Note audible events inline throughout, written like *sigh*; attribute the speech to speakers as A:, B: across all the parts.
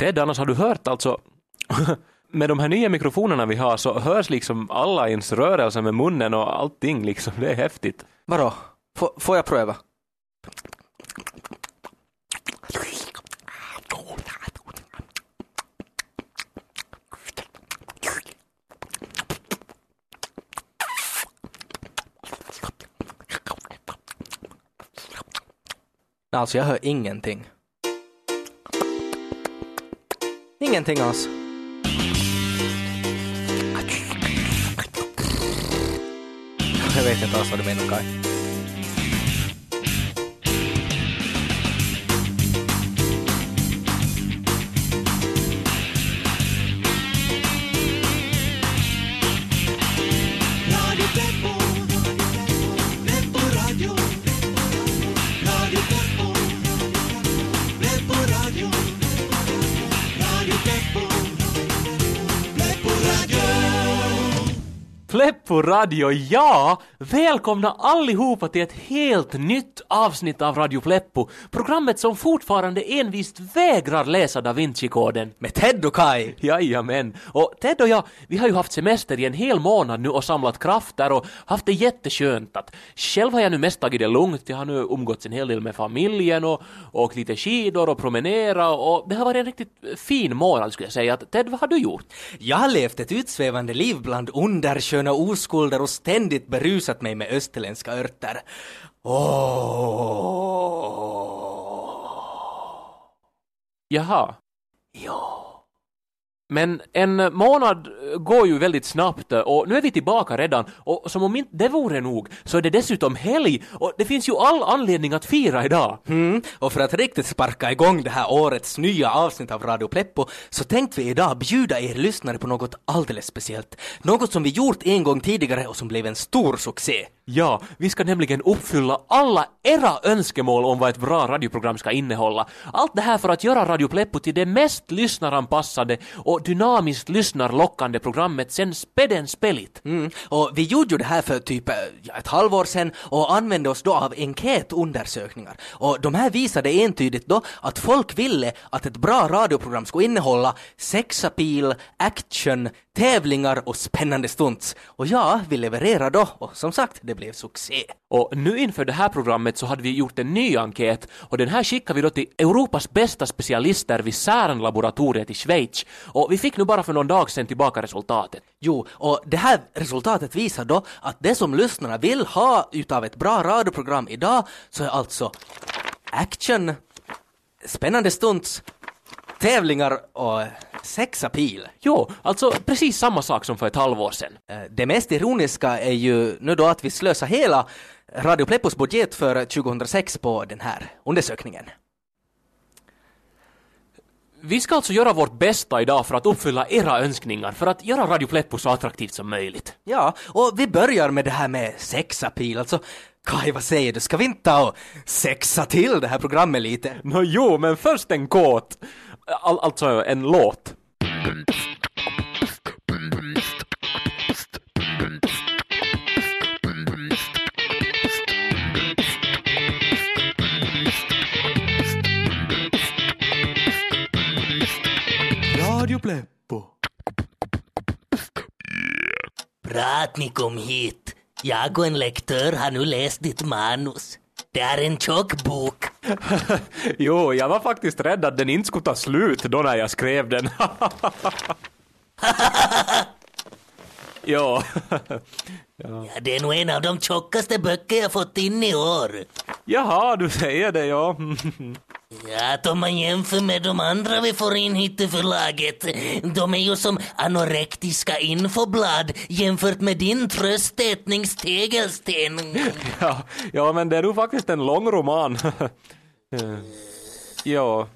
A: Ted, annars har du hört alltså *laughs* med de här nya mikrofonerna vi har så hörs liksom alla ens rörelser med munnen och allting liksom. Det är häftigt.
B: Vadå? F får jag pröva? Alltså jag hör ingenting. Ingenting alls. Jag vet inte alls vad du menar Kaj.
C: Pleppo Radio,
A: ja! Välkomna allihopa till ett helt nytt avsnitt av Radio Pleppo. Programmet som fortfarande envist vägrar läsa Da Vinci-koden.
B: Med Ted och Kai.
A: Jajamän. Och Ted och jag, vi har ju haft semester i en hel månad nu och samlat krafter och haft det jätteskönt. Att själv har jag nu mest tagit det lugnt. Jag har nu umgåtts en hel del med familjen och åkt lite skidor och promenera och det har varit en riktigt fin månad skulle jag säga. Ted, vad har du gjort?
B: Jag har levt ett utsvävande liv bland undersköna oskulder och ständigt berusat mig med österländska örter. Åh!
A: Jaha.
B: Ja.
A: Men en månad går ju väldigt snabbt och nu är vi tillbaka redan och som om inte det vore nog så är det dessutom helg och det finns ju all anledning att fira idag.
B: Mm, och för att riktigt sparka igång det här årets nya avsnitt av Radio Pleppo så tänkte vi idag bjuda er lyssnare på något alldeles speciellt. Något som vi gjort en gång tidigare och som blev en stor succé.
A: Ja, vi ska nämligen uppfylla alla era önskemål om vad ett bra radioprogram ska innehålla. Allt det här för att göra Radio Pleppo till det mest lyssnaranpassade och dynamiskt lyssnarlockande programmet sen späden spelit.
B: Mm. Och vi gjorde ju det här för typ eh, ja, ett halvår sedan och använde oss då av enkätundersökningar. Och de här visade entydigt då att folk ville att ett bra radioprogram skulle innehålla sexapil, action, tävlingar och spännande stunts. Och ja, vi levererade då och som sagt, det blev succé.
A: Och nu inför det här programmet så hade vi gjort en ny enkät och den här skickade vi då till Europas bästa specialister vid CERN-laboratoriet i Schweiz. Och vi fick nu bara för någon dag sedan tillbaka resultatet.
B: Jo, och det här resultatet visar då att det som lyssnarna vill ha utav ett bra radioprogram idag så är alltså action, spännande stunts, tävlingar och sexappeal.
A: Jo, alltså precis samma sak som för ett halvår sedan.
B: Eh, Det mest ironiska är ju nu då att vi slösar hela Radio Pleppos budget för 2006 på den här undersökningen.
A: Vi ska alltså göra vårt bästa idag för att uppfylla era önskningar, för att göra Radio Pleppo så attraktivt som möjligt.
B: Ja, och vi börjar med det här med sexappeal, alltså Kaj, vad säger du? Ska vi inte ta och sexa till det här programmet lite?
A: Nå jo, men först en kåt. All, alltså en låt.
C: Radio Pleppo.
D: Bra att ni kom hit. Jag och en lektör har nu läst ditt manus. Det är en tjock bok. *laughs*
A: Jo, jag var faktiskt rädd att den inte skulle ta slut då när jag skrev den. *laughs* jo. *laughs*
D: Ja, det är nog en av de tjockaste böcker jag fått in i år.
A: Jaha, du säger det, ja.
D: Ja, att om man jämför med de andra vi får in hit i förlaget, de är ju som anorektiska infoblad jämfört med din tröstätningstegelsten. *laughs*
A: ja. Ja, men det är nog faktiskt en lång roman. *laughs* Eh, ja.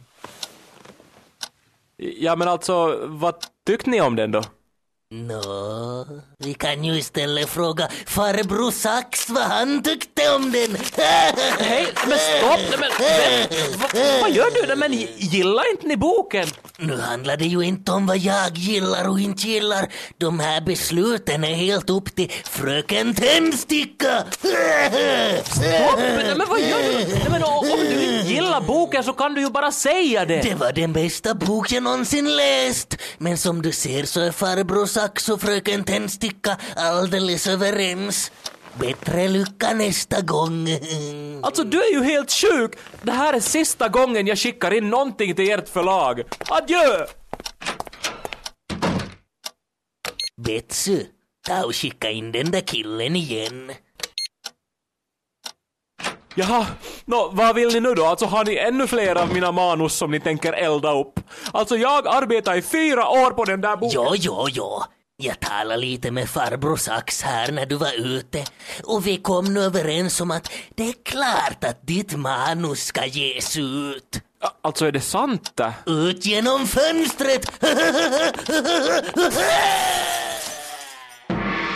A: Ja, men alltså, vad tyckte ni om den då?
D: Nå, vi kan ju istället fråga farbror Sax vad han tyckte om den. *laughs*
A: Hej, men stopp! Nej, Men, men, vad, vad gör du? Nej, Men gillar inte ni boken?
D: Nu handlar det ju inte om vad jag gillar och inte gillar. De här besluten är helt upp till fröken Tändsticka.
A: Stopp! Nej, men vad gör du? Nej, men om du inte gillar gillar boken så kan du ju bara säga det.
D: Det var den bästa bok jag någonsin läst. Men som du ser så är farbror Sax och fröken Tändsticka alldeles överens. Bättre lycka nästa gång.
A: Alltså du är ju helt sjuk! Det här är sista gången jag skickar in någonting till ert förlag. Adjö!
D: Betsy, ta och skicka in den där killen igen.
A: Jaha, nå, vad vill ni nu då? Alltså har ni ännu fler av mina manus som ni tänker elda upp? Alltså jag arbetar i fyra år på den där boken.
D: Ja, ja, ja. Jag talade lite med farbror Sax här när du var ute och vi kom nu överens om att det är klart att ditt manus ska ges ut.
A: Alltså är det sant det?
D: Ut genom fönstret!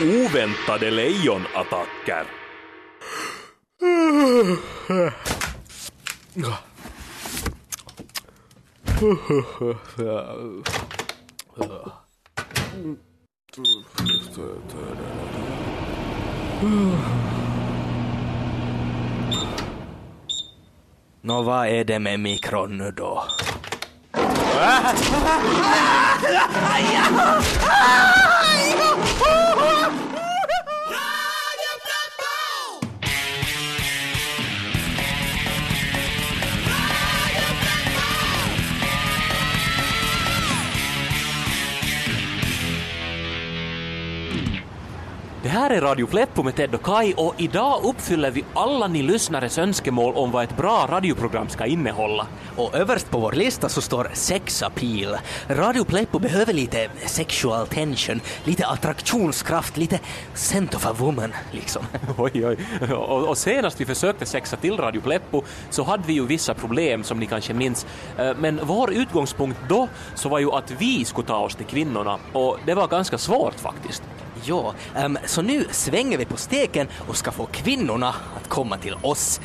A: Oväntade lejonattacker. *laughs*
B: Nå, vad är det med mikron nu då? *laughs*
A: Det här är Radio Pleppo med Ted och Kai och idag uppfyller vi alla ni lyssnares önskemål om vad ett bra radioprogram ska innehålla.
B: Och överst på vår lista så står sex appeal. Radio Pleppo behöver lite sexual tension, lite attraktionskraft, lite scent of a woman liksom. *laughs*
A: Oj, oj. Och, och senast vi försökte sexa till Radio Pleppo så hade vi ju vissa problem som ni kanske minns. Eh, Men vår utgångspunkt då så var ju att vi skulle ta oss till kvinnorna och det var ganska svårt faktiskt.
B: Ja, ehm, så nu svänger vi på steken och ska få kvinnorna att komma till oss.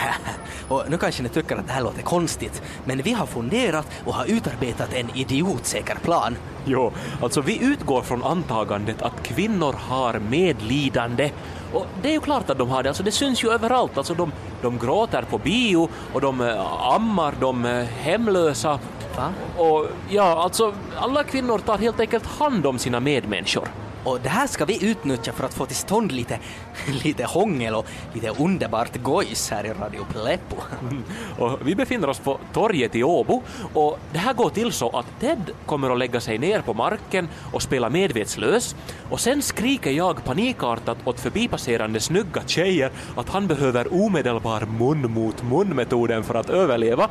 B: *laughs* och nu kanske ni tycker att det här låter konstigt, men vi har funderat och har utarbetat en idiotsäker plan.
A: Jo, alltså vi utgår från antagandet att kvinnor har medlidande. Och det är ju klart att de har det, alltså det syns ju överallt. Alltså de, de gråter på bio och de eh, ammar de eh, hemlösa.
B: Va?
A: Och ja, alltså alla kvinnor tar helt enkelt hand om sina medmänniskor.
B: Och det här ska vi utnyttja för att få till stånd lite, *laughs* lite hångel och lite underbart gojs här i Radio Pleppo. Mm.
A: Och vi befinner oss på torget i Åbo och det här går till så att Ted kommer att lägga sig ner på marken och spela medvetslös och sen skriker jag panikartat åt förbipasserande snygga tjejer att han behöver omedelbar mun mot mun-metoden för att överleva.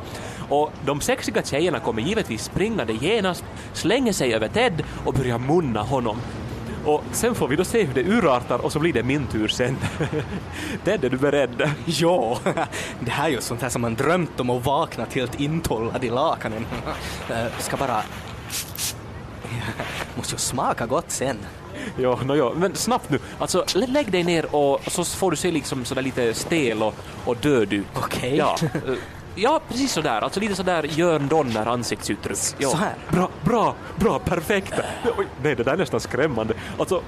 A: Och de sexiga tjejerna kommer givetvis springande genast, slänger sig över Ted och börjar munna honom. Och sen får vi då se hur det urartar och så blir det min tur sen. *laughs* Ted, är du beredd? *laughs*
B: Ja, *laughs* det här är ju sånt här som man drömt om och vaknat helt intollad i lakanen. Eh, Ska bara... Måste ju smaka gott sen.
A: Ja, no, ja, men snabbt nu. Alltså, lä- lägg dig ner och så får du se liksom sådär lite stel och, och död ut.
B: Okej.
A: Ja, eh, ja, precis sådär. Alltså lite sådär Jörn Donner ansiktsuttryck. Ja.
B: Så här?
A: Bra, bra, bra, perfekt. *laughs* Oj, nej, det där är nästan skrämmande. Alltså,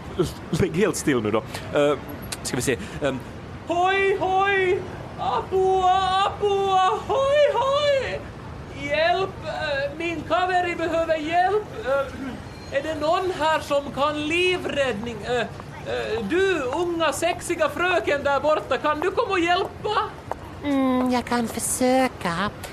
A: lägg helt still nu då. Uh, ska vi se. Um, hoj, hoj! Apua, apua, hoj, hoj! Hjälp! eh, Min kaveri behöver hjälp! Eh, Är det någon här som kan livräddning? Eh, Du, unga sexiga fröken där borta, kan du komma och hjälpa?
E: Mm, jag kan försöka,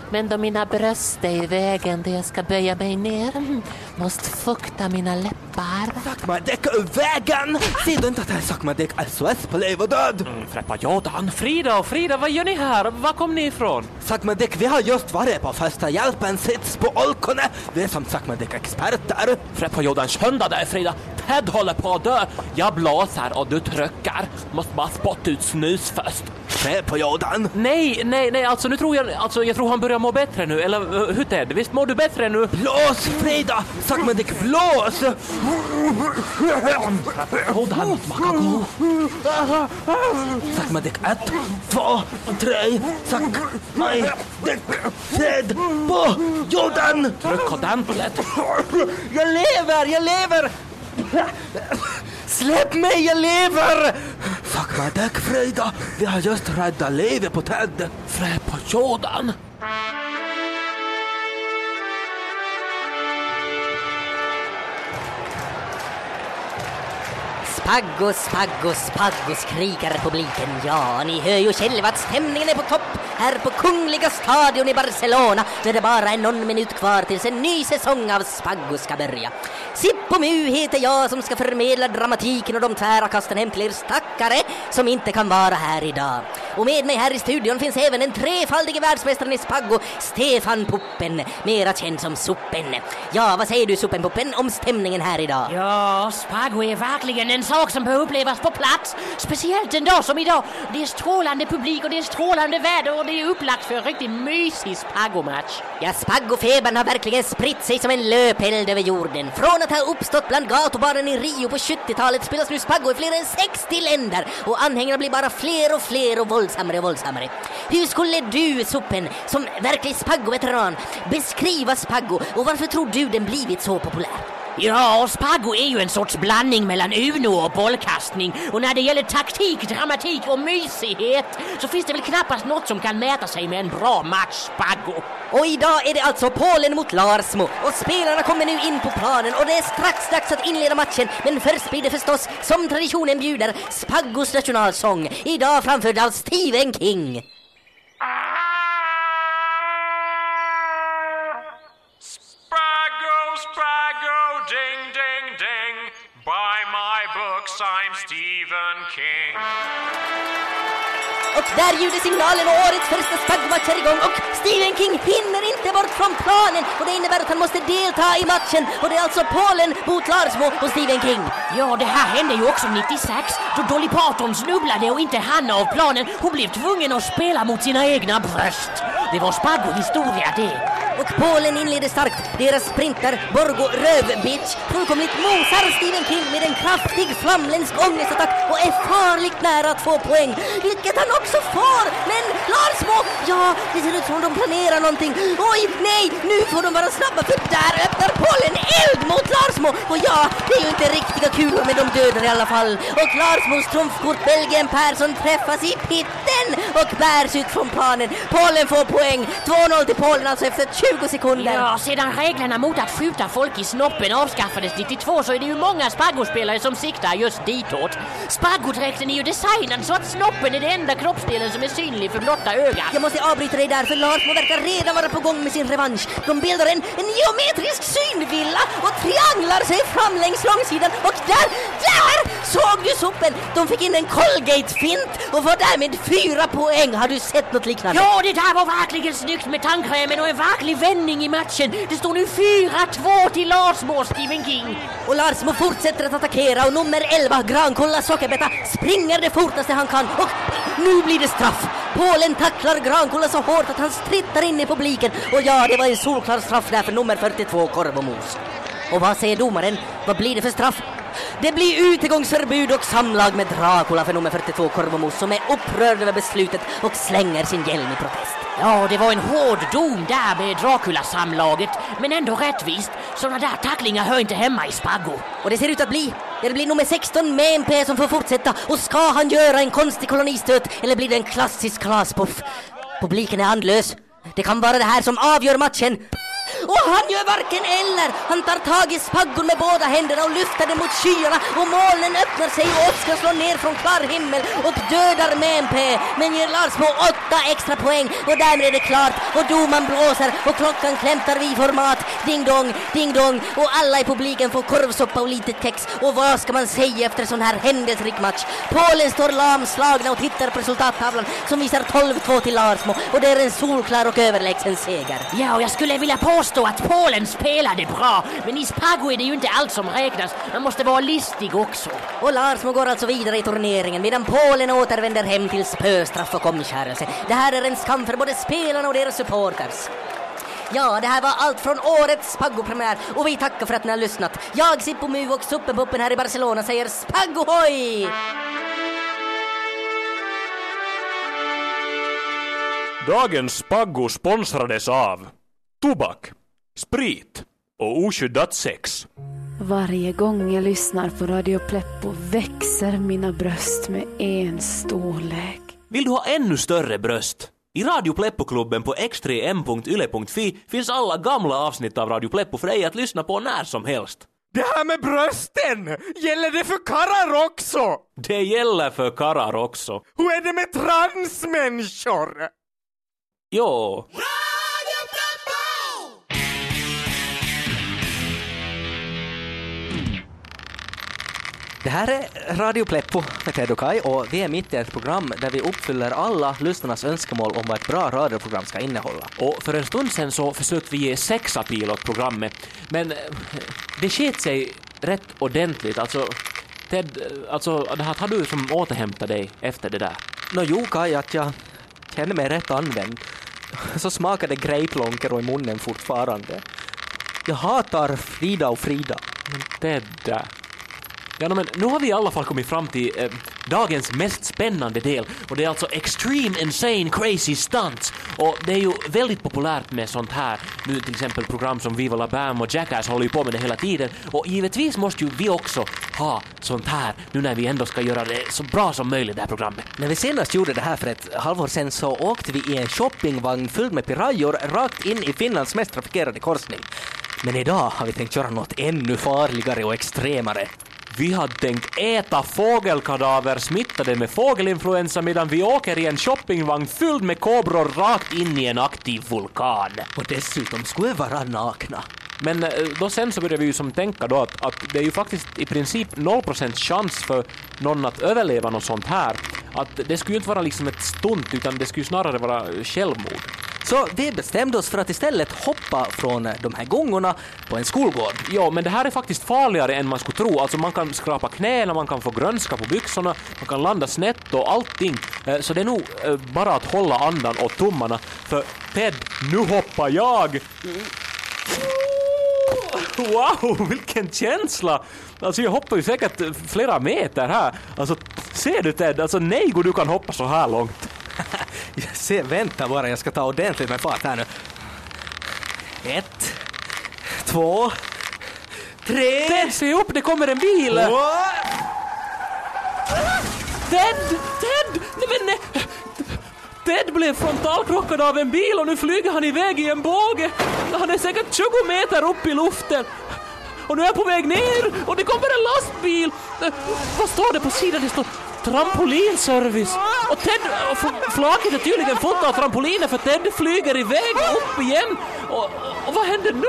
E: men då mina bröst är i vägen där jag ska böja mig ner mm, måste fukta mina läppar.
B: Sakmadek ur vägen! Ser du inte att det här är Sakmadek SOS på liv och död?
A: Freppa Jordan, Frida och Frida, vad gör ni här? Var kom ni ifrån?
B: Sakmadek, vi har just varit på första hjälpen sits på Olkone. Vi är som Sakmadek-experter.
A: Freppa Jordan, skynda dig Frida! Ted håller på att dö! Jag blåser och du trycker. Måste bara spotta ut snus först.
B: Se på Jordan.
A: Nej, nej, nej, alltså nu tror jag, alltså jag tror han börjar må bättre nu, eller uh, hur Ted? Visst mår du bättre nu?
B: Blås Frida! Sakmadek, blås!
A: Jordan, makago.
B: Sakmadek ett, två, tre, Sakmadek, Fred på Jordan!
A: Tryck ordentligt.
B: Jag lever, jag lever! Släpp mig, jag lever! Fuck my dick Frida, vi har just räddat livet på Ted.
A: Freppa Jordan.
F: Spaggo, spaggo, spaggo skriker publiken. Ja, ni hör ju själva att stämningen är på topp här på Kungliga stadion i Barcelona när det bara är någon minut kvar tills en ny säsong av Spaggo ska börja. Sippo Mu heter jag som ska förmedla dramatiken och de tvära kasten hem till er stackare som inte kan vara här idag. Och med mig här i studion finns även den trefaldige världsmästaren i Spaggo, Stefan Puppen, mera känd som Suppen. Ja, vad säger du Suppen Puppen om stämningen här idag?
G: Ja, Spago är verkligen en sak som bör upplevas på plats. Speciellt en dag som idag. Det är strålande publik och det är strålande väder och det är upplagt för en riktigt mysig Spago-match.
F: Ja, spaggofebern har verkligen spritt sig som en löpeld över jorden. Från att ha uppstått bland gatubarnen i Rio på 70-talet spelas nu spaggo i fler än 60 länder och anhängarna blir bara fler och fler och våldsammare och våldsammare. Hur skulle du, Soppen, som verklig spaggo-veteran beskriva spaggo och varför tror du den blivit så populär?
G: Ja, Spago är ju en sorts blandning mellan Uno och bollkastning. Och när det gäller taktik, dramatik och mysighet så finns det väl knappast något som kan mäta sig med en bra match Spago.
F: Och idag är det alltså Polen mot Larsmo och spelarna kommer nu in på planen och det är strax dags att inleda matchen men först blir det förstås, som traditionen bjuder, Spaggos nationalsång. Idag framförd av Stephen King. Där ljuder signalen och årets första spaggmatch är igång och Stephen King hinner inte bort från planen och det innebär att han måste delta i matchen och det är alltså Polen mot Larsmo och Stephen King.
G: Ja, det här hände ju också 96 då Dolly Parton snubblade och inte hann av planen. Hon blev tvungen att spela mot sina egna bröst. Det var spaggohistoria det.
F: Och Polen inleder starkt. Deras sprinter Borgo Rövbitch fullkomligt mosar Stephen King med en kraftig flamländsk ångestattack och är farligt nära att få poäng. Vilket han också får! Men Larsmo, ja, det ser ut som de planerar någonting. Oj, nej, nu får de vara snabba för där öppnar Polen eld mot Larsmo. Och ja, det är ju inte riktiga kulor men de dödar i alla fall. Och Larsmos trumfkort Belgien Persson träffas i pitten och bärs ut från planen. Polen får poäng. 2-0 till Polen alltså efter 20 sekunder.
G: Ja, sedan reglerna mot att skjuta folk i snoppen avskaffades 92 så är det ju många Spago-spelare som siktar just ditåt. Spago-dräkten är ju designad så att snoppen är det enda kroppsdelen som är synlig för blotta ögat.
F: Jag måste avbryta dig där för Larsmo verkar redan vara på gång med sin revansch. De bildar en, en geometrisk synvilla och trianglar sig fram längs långsidan och där, där såg du sopen! De fick in en Colgate-fint och får därmed fyra poäng. Har du sett något liknande?
G: Ja, det där var verkligen snyggt med tandkrämen och en verklig vändning i matchen. Det står nu 4-2 till Larsmo, Stephen King.
F: Och Larsmo fortsätter att attackera och nummer 11, Grankolla Sockerbeta, springer det fortaste han kan och nu blir det straff. Polen tacklar Grankulla så hårt att han strittar in i publiken och ja, det var en solklar straff där för nummer 42, Korvomos. Och vad säger domaren? Vad blir det för straff? Det blir utegångsförbud och samlag med Dracula för nummer 42 Korvomos som är upprörd över beslutet och slänger sin hjälm i protest.
G: Ja, det var en hård dom där med Dracula-samlaget, men ändå rättvist. Såna där tacklingar hör inte hemma i Spago.
F: Och det ser ut att bli. Det blir nummer 16 med MP som får fortsätta och ska han göra en konstig kolonistöt eller blir det en klassisk klaspuff? Publiken är andlös. Det kan vara det här som avgör matchen. Och han gör varken eller! Han tar tag i spaggon med båda händerna och lyfter den mot skyarna och molnen öppnar sig och åskan slår ner från klar himmel och dödar med men ger Larsmo åtta extra poäng och därmed är det klart och domaren blåser och klockan klämtar vid format. Ding dong, ding dong och alla i publiken får korvsoppa och lite kex och vad ska man säga efter sån här händelserik match? Polen står lamslagna och tittar på resultattavlan som visar 12-2 till Larsmo och det är en solklar och överlägsen seger.
G: Ja, och jag skulle vilja påstå att Polen spelade bra, men i Spago är det ju inte allt som räknas. Man måste vara listig också.
F: Och Larsmo går alltså vidare i turneringen medan Polen återvänder hem till spöstraff och omskärelse. Det här är en skam för både spelarna och deras supporters. Ja, det här var allt från årets Spaggo-premiär och vi tackar för att ni har lyssnat. Jag, Sippo Mu och Suppenpuppen här i Barcelona säger Spaggohoj!
H: Dagens Spaggo sponsrades av Tobak, Sprit och oskyddat sex.
I: Varje gång jag lyssnar på Radio Pleppo växer mina bröst med en storlek.
A: Vill du ha ännu större bröst? I Radio Pleppo-klubben på x3m.yle.fi finns alla gamla avsnitt av Radio Pleppo för dig att lyssna på när som helst.
J: Det här med brösten, gäller det för karlar också?
A: Det gäller för karlar också.
J: Hur är det med transmänniskor?
A: Jo.
B: Det här är Radio Pleppo med Ted och Kai och vi är mitt i ett program där vi uppfyller alla lyssnarnas önskemål om vad ett bra radioprogram ska innehålla.
A: Och för en stund sen så försökte vi ge sexapil åt programmet, men eh, det sket sig rätt ordentligt. Alltså, Ted, eh, alltså, det här har du som återhämtat dig efter det där.
B: Nå jo Kai, att jag känner mig rätt använd. Så smakar det grapelonker i munnen fortfarande. Jag hatar Frida och Frida.
A: Men Ted. Ja, no, men nu har vi i alla fall kommit fram till eh, dagens mest spännande del och det är alltså Extreme Insane Crazy Stunts och det är ju väldigt populärt med sånt här nu till exempel program som Viva La Bam och Jackass håller ju på med det hela tiden och givetvis måste ju vi också ha sånt här nu när vi ändå ska göra det så bra som möjligt det här programmet.
B: När vi senast gjorde det här för ett halvår sedan så åkte vi i en shoppingvagn fylld med pirajor rakt in i Finlands mest trafikerade korsning. Men idag har vi tänkt göra något ännu farligare och extremare.
A: Vi hade tänkt äta fågelkadaver smittade med fågelinfluensa medan vi åker i en shoppingvagn fylld med kobror rakt in i en aktiv vulkan.
B: Och dessutom skulle vi vara nakna.
A: Men eh, då sen så började vi ju som tänka då att, att det är ju faktiskt i princip 0% chans för någon att överleva något sånt här. Att det skulle ju inte vara liksom ett stunt utan det skulle ju snarare vara självmord.
B: Så vi bestämde oss för att istället hoppa från de här gångorna på en skolgård.
A: Ja, men det här är faktiskt farligare än man skulle tro. Alltså man kan skrapa knäna, man kan få grönska på byxorna, man kan landa snett och allting. Eh, så det är nog eh, bara att hålla andan och tummarna. För Ted, nu hoppar jag! Wow, vilken känsla! Alltså jag hoppar ju säkert flera meter här. Alltså ser du Ted? Alltså nej, du kan hoppa så här långt.
B: Se, vänta bara, jag ska ta ordentligt med fart här nu. Ett, två, tre...
A: Ted, se upp, det kommer en bil! Ted! Ted! Nej men nej! Ted blev frontalkrockad av en bil och nu flyger han iväg i en båge. Han är säkert 20 meter upp i luften. Och nu är jag på väg ner och det kommer en lastbil. Eh, Vad står det på sidan? Det står trampolinservice. Och Ted, och flaket är tydligen fullt av trampoliner för Ted flyger iväg upp igen. Och, och vad händer nu?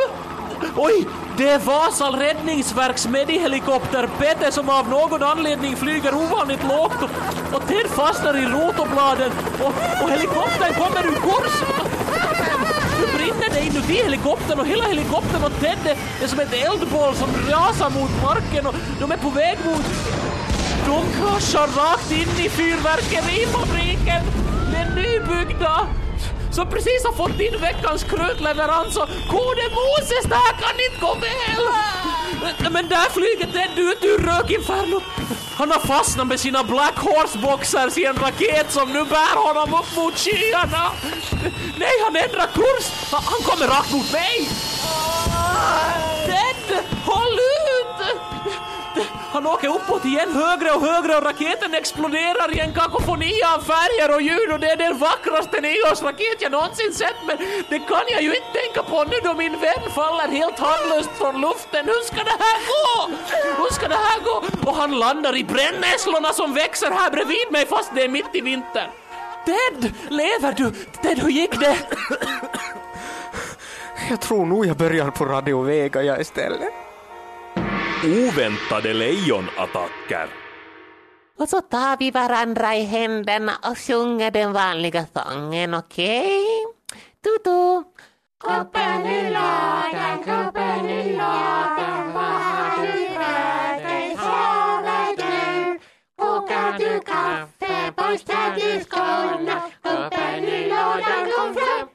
A: Oj, det är Vasal räddningsverks medihelikopter Peter som av någon anledning flyger ovanligt lågt och, och Ted fastnar i rotorbladen och, och helikoptern kommer ur kurs. Nu brinner det inuti helikoptern och hela helikoptern och Ted är- är som ett eldboll som rasar mot marken och de är på väg mot... De kraschar rakt in i fyrverkerifabriken. Den nybyggda som precis har fått in veckans krutleverans och Kode Moses, det här kan inte gå väl! Men där flyger Ted ut ur rökinfernot. Han har fastnat med sina Black Horse boxers i en raket som nu bär honom upp mot skyarna. Nej, han ändrar kurs! Han kommer rakt mot mig! Han åker uppåt igen högre och högre och raketen exploderar i en kakofoni av färger och ljud och det är den vackraste nyårsraket jag någonsin sett men det kan jag ju inte tänka på nu då min vän faller helt handlöst från luften. Hur ska det här gå? Hur ska det här gå? Och han landar i brännässlorna som växer här bredvid mig fast det är mitt i vintern. Ted, lever du? Ted, hur gick det?
J: Jag tror nog jag börjar på Radio Vega jag istället.
H: Oväntade lejonattacker.
E: Och så tar vi varandra i händerna och sjunger den vanliga sången, okej? Tutu! Koppen i lådan, koppen i lådan, vad har du för dig? Sover du? Kokar du kaffe? Borstar du skorna? Koppen i lådan, kom fram!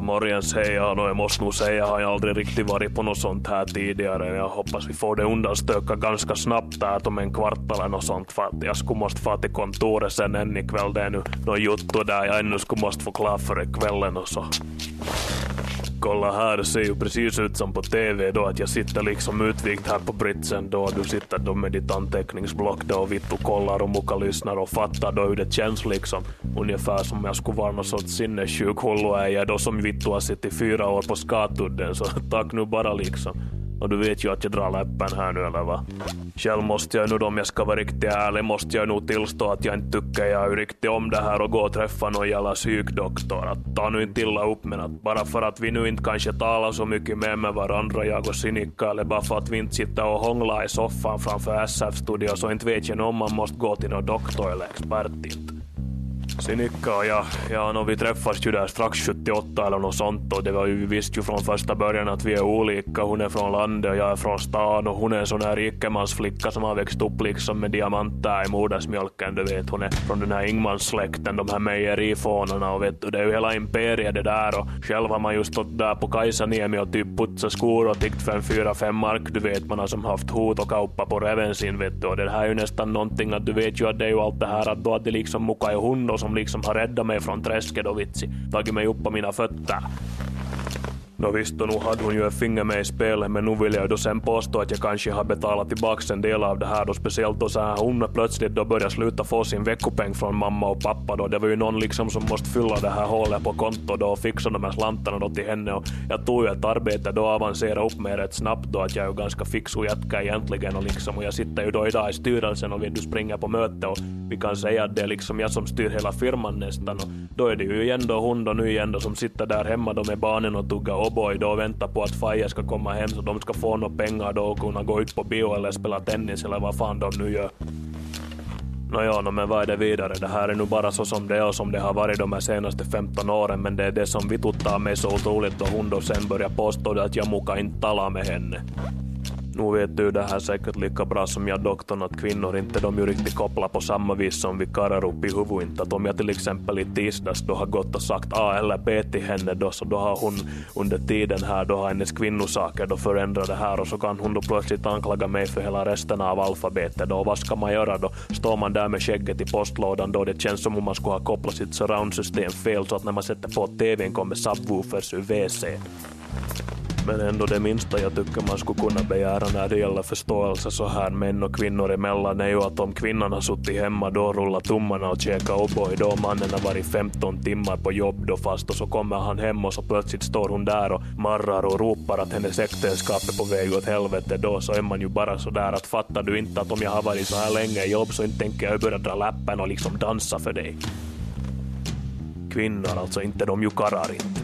H: Ja, morgens hej jag och jag måste nog säga, jag har jag aldrig riktigt varit på något sånt här tidigare. Jag hoppas vi får det undanstökat ganska snabbt här om en kvart eller något sånt för att jag skulle måste få till kontoret sen än ikväll. Det är nu något jotto där jag ännu skulle måste få klart för kvällen och så. Kolla här, det ser ju precis ut som på TV då att jag sitter liksom utvikt här på britsen då. Du sitter då med ditt anteckningsblock då och vittu kollar och muka lyssnar och fattar då hur det känns liksom. Ungefär som om jag skulle vara någon sorts sinnessjuk hulluäja då som vittu har suttit fyra år på skatudden så *laughs* tack nu bara liksom. Och du vet ju att jag drar läppen här nu eller va? Själv måste jag nu då, om jag ska vara riktigt ärlig, måste jag nog tillstå att jag inte tycker jag är riktigt om det här och gå och träffa någon jävla psykdoktor. Att ta nu inte illa upp men att bara för att vi nu inte kanske talar så mycket mer med varandra, jag och Sinikka, eller bara för att vi inte sitter och hånglar i soffan framför SF-studio så inte vet jag om man måste gå till någon doktor eller expert inte. Sinikka och jag, ja, no, vi träffades ju där strax 78 eller något sånt och det var ju, vi visste ju från första början att vi är olika. Hon är från landet och jag är från stan och hon är en sån här rikemansflicka som har växt upp liksom med diamanter i modersmjölken. Du vet, hon är från den här Ingmans-släkten, de här mejerifånarna och vet du, det är ju hela imperiet det där och själv har man ju stått där på Kajsaniemi och typ putsat skor och tiggt för en fyra, fem mark. Du vet, man har som haft hot och kauppa på revensin vet du och det här är ju nästan någonting att du vet ju att det är ju allt det här att då att det liksom muka är hund och som liksom har räddat mig från träsket och vitsi, tagit mig upp på mina fötter. Nå visst, och nu hade hon ju ett finger med i spelet, men nu vill jag ju då sen påstå att jag kanske har betalat tillbaks en del av det här då, speciellt då så här hon plötsligt då började sluta få sin veckopeng från mamma och pappa då. Det var ju någon liksom som måste fylla det här hålet på kontot då och fixa de här slantarna då till henne. Och jag tog ju ett arbete då avancerade upp med rätt snabbt då att jag är ju ganska fix och jätka egentligen och liksom och jag sitter ju då idag i styrelsen och vi du springer på möte och vi kan säga att det är liksom jag som styr hela firman nästan. Och då är det ju igen då hon då nu igen då som sitter där hemma då med barnen och tuggar cowboy då och väntar på att Faye ska komma hem så de ska få några pengar då och kunna gå ut på bio eller spela tennis eller vad fan de nu gör. Nåja, no, men vad är det vidare? Det här är nu bara så som det är och som det har varit de här senaste 15 åren men det är det som vituttar mig så otroligt då hon då sen börjar påstå att jag muka inte tala med henne. Nu vet du det här säkert lika bra som jag doktorn att kvinnor inte de ju riktigt kopplar på samma vis som vi karlar upp i huvudet. Inte att om jag till exempel i tisdags då har gått och sagt A eller B till henne då så då har hon under tiden här då har hennes kvinnosaker då förändrat det här och så kan hon då plötsligt anklaga mig för hela resten av alfabetet då. Och Vad ska man göra då? Står man där med skägget i postlådan då det känns som om man skulle ha kopplat sitt surroundsystem fel så att när man sätter på TVn kommer subwoofers ur WC. Men ändå det minsta jag tycker man skulle kunna begära när det gäller förståelse så här män och kvinnor emellan är ju att om kvinnan har suttit hemma då rullar tummarna och käkar O'boy då mannen har varit 15 timmar på jobb då fast och så kommer han hem och så plötsligt står hon där och marrar och ropar att hennes äktenskap är på väg åt helvete då så är man ju bara sådär att fattar du inte att om jag har varit så här länge i jobb så inte tänker jag börja dra läppen och liksom dansa för dig. Kvinnor alltså, inte de ju karrar inte.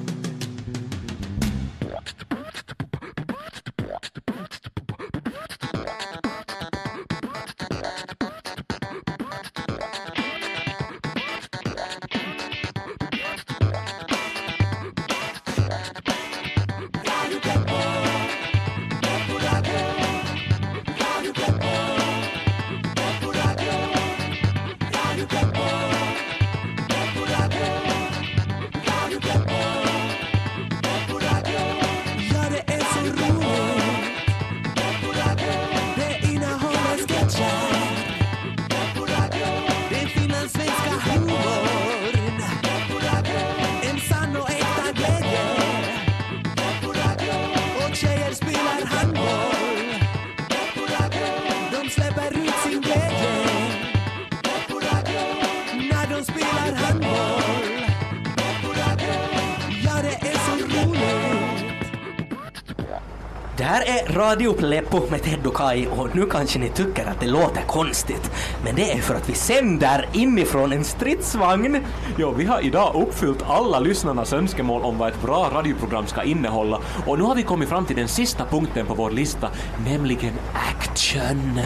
B: Här är Radio Pleppo med Ted och Kai och nu kanske ni tycker att det låter konstigt. Men det är för att vi sänder inifrån en stridsvagn.
A: Ja, vi har idag uppfyllt alla lyssnarnas önskemål om vad ett bra radioprogram ska innehålla och nu har vi kommit fram till den sista punkten på vår lista, nämligen action.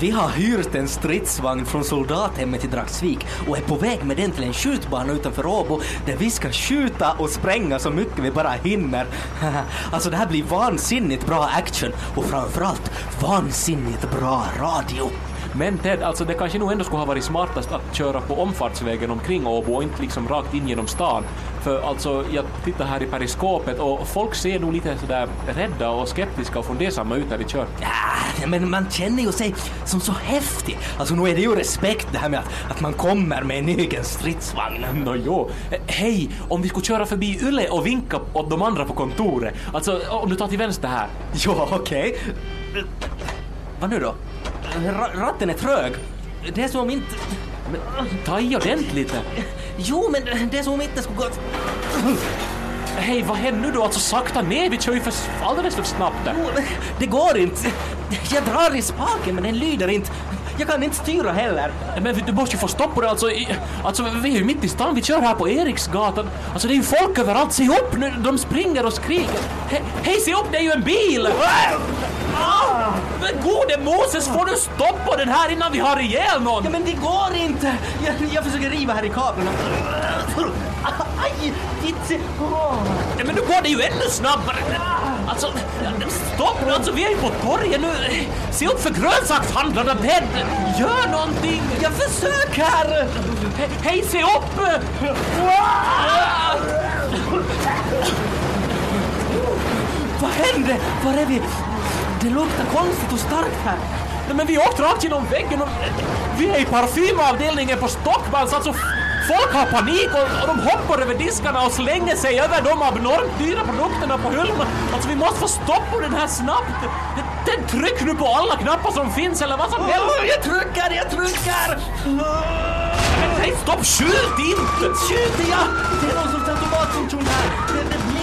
B: Vi har hyrt en stridsvagn från soldathemmet i Dragsvik och är på väg med den till en skjutbana utanför Åbo där vi ska skjuta och spränga så mycket vi bara hinner. *laughs* Alltså det här blir vansinnigt bra action och framförallt vansinnigt bra radio.
A: Men Ted, alltså det kanske nog ändå skulle ha varit smartast att köra på omfartsvägen omkring Åbo och inte liksom rakt in genom stan. För alltså, jag tittar här i periskopet och folk ser nog lite sådär rädda och skeptiska och fundersamma ut när vi kör.
B: Ja, men man känner ju sig som så häftig. Alltså nu är det ju respekt det här med att, att man kommer med en egen stridsvagn.
A: Nå jo. Hej, om vi skulle köra förbi Yle och vinka åt de andra på kontoret. Alltså, om du tar till vänster här.
B: Ja, okej. Vad nu då? Ra- ratten är trög. Det är som om inte...
A: Ta i ordentligt.
B: Jo, men det som om inte skulle gå...
A: Hej, vad händer nu då? Alltså sakta ner, vi kör ju för alldeles för snabbt där.
B: Jo, Det går inte. Jag drar i spaken men den lyder inte. Jag kan inte styra heller.
A: Men du måste ju få stopp på det alltså. Alltså vi är ju mitt i stan, vi kör här på Eriksgatan. Alltså det är ju folk överallt, se upp nu, de springer och skriker. He, hej se upp, det är ju en bil! Men gode Moses, får du stopp på den här innan vi har ihjäl någon?
B: Ja, men det går inte. Jag, jag försöker riva här i kablarna. Aj, vitse. Åh.
A: Ja, men nu går det ju ännu snabbare. Alltså, stopp nu, alltså vi är ju på torget nu. Se upp för grönsakshandlarna, Ted! Gör någonting!
B: Jag försöker!
A: He, hej, se upp!
B: Vad hände? Var är vi? Det luktar konstigt och starkt här.
A: Nej, men vi åkte rakt genom väggen och vi är i parfymavdelningen på Stockmans. Alltså, folk har panik och, och de hoppar över diskarna och slänger sig över de abnormt dyra produkterna på hyllan. Alltså, vi måste få stopp på den här snabbt. Det, tryck nu på alla knappar som finns eller vad som helst.
B: Åh, jag trycker, jag trycker!
A: Men hej, stopp, skjut inte!
B: Skjuter jag! Det är någon sorts automatfunktion här.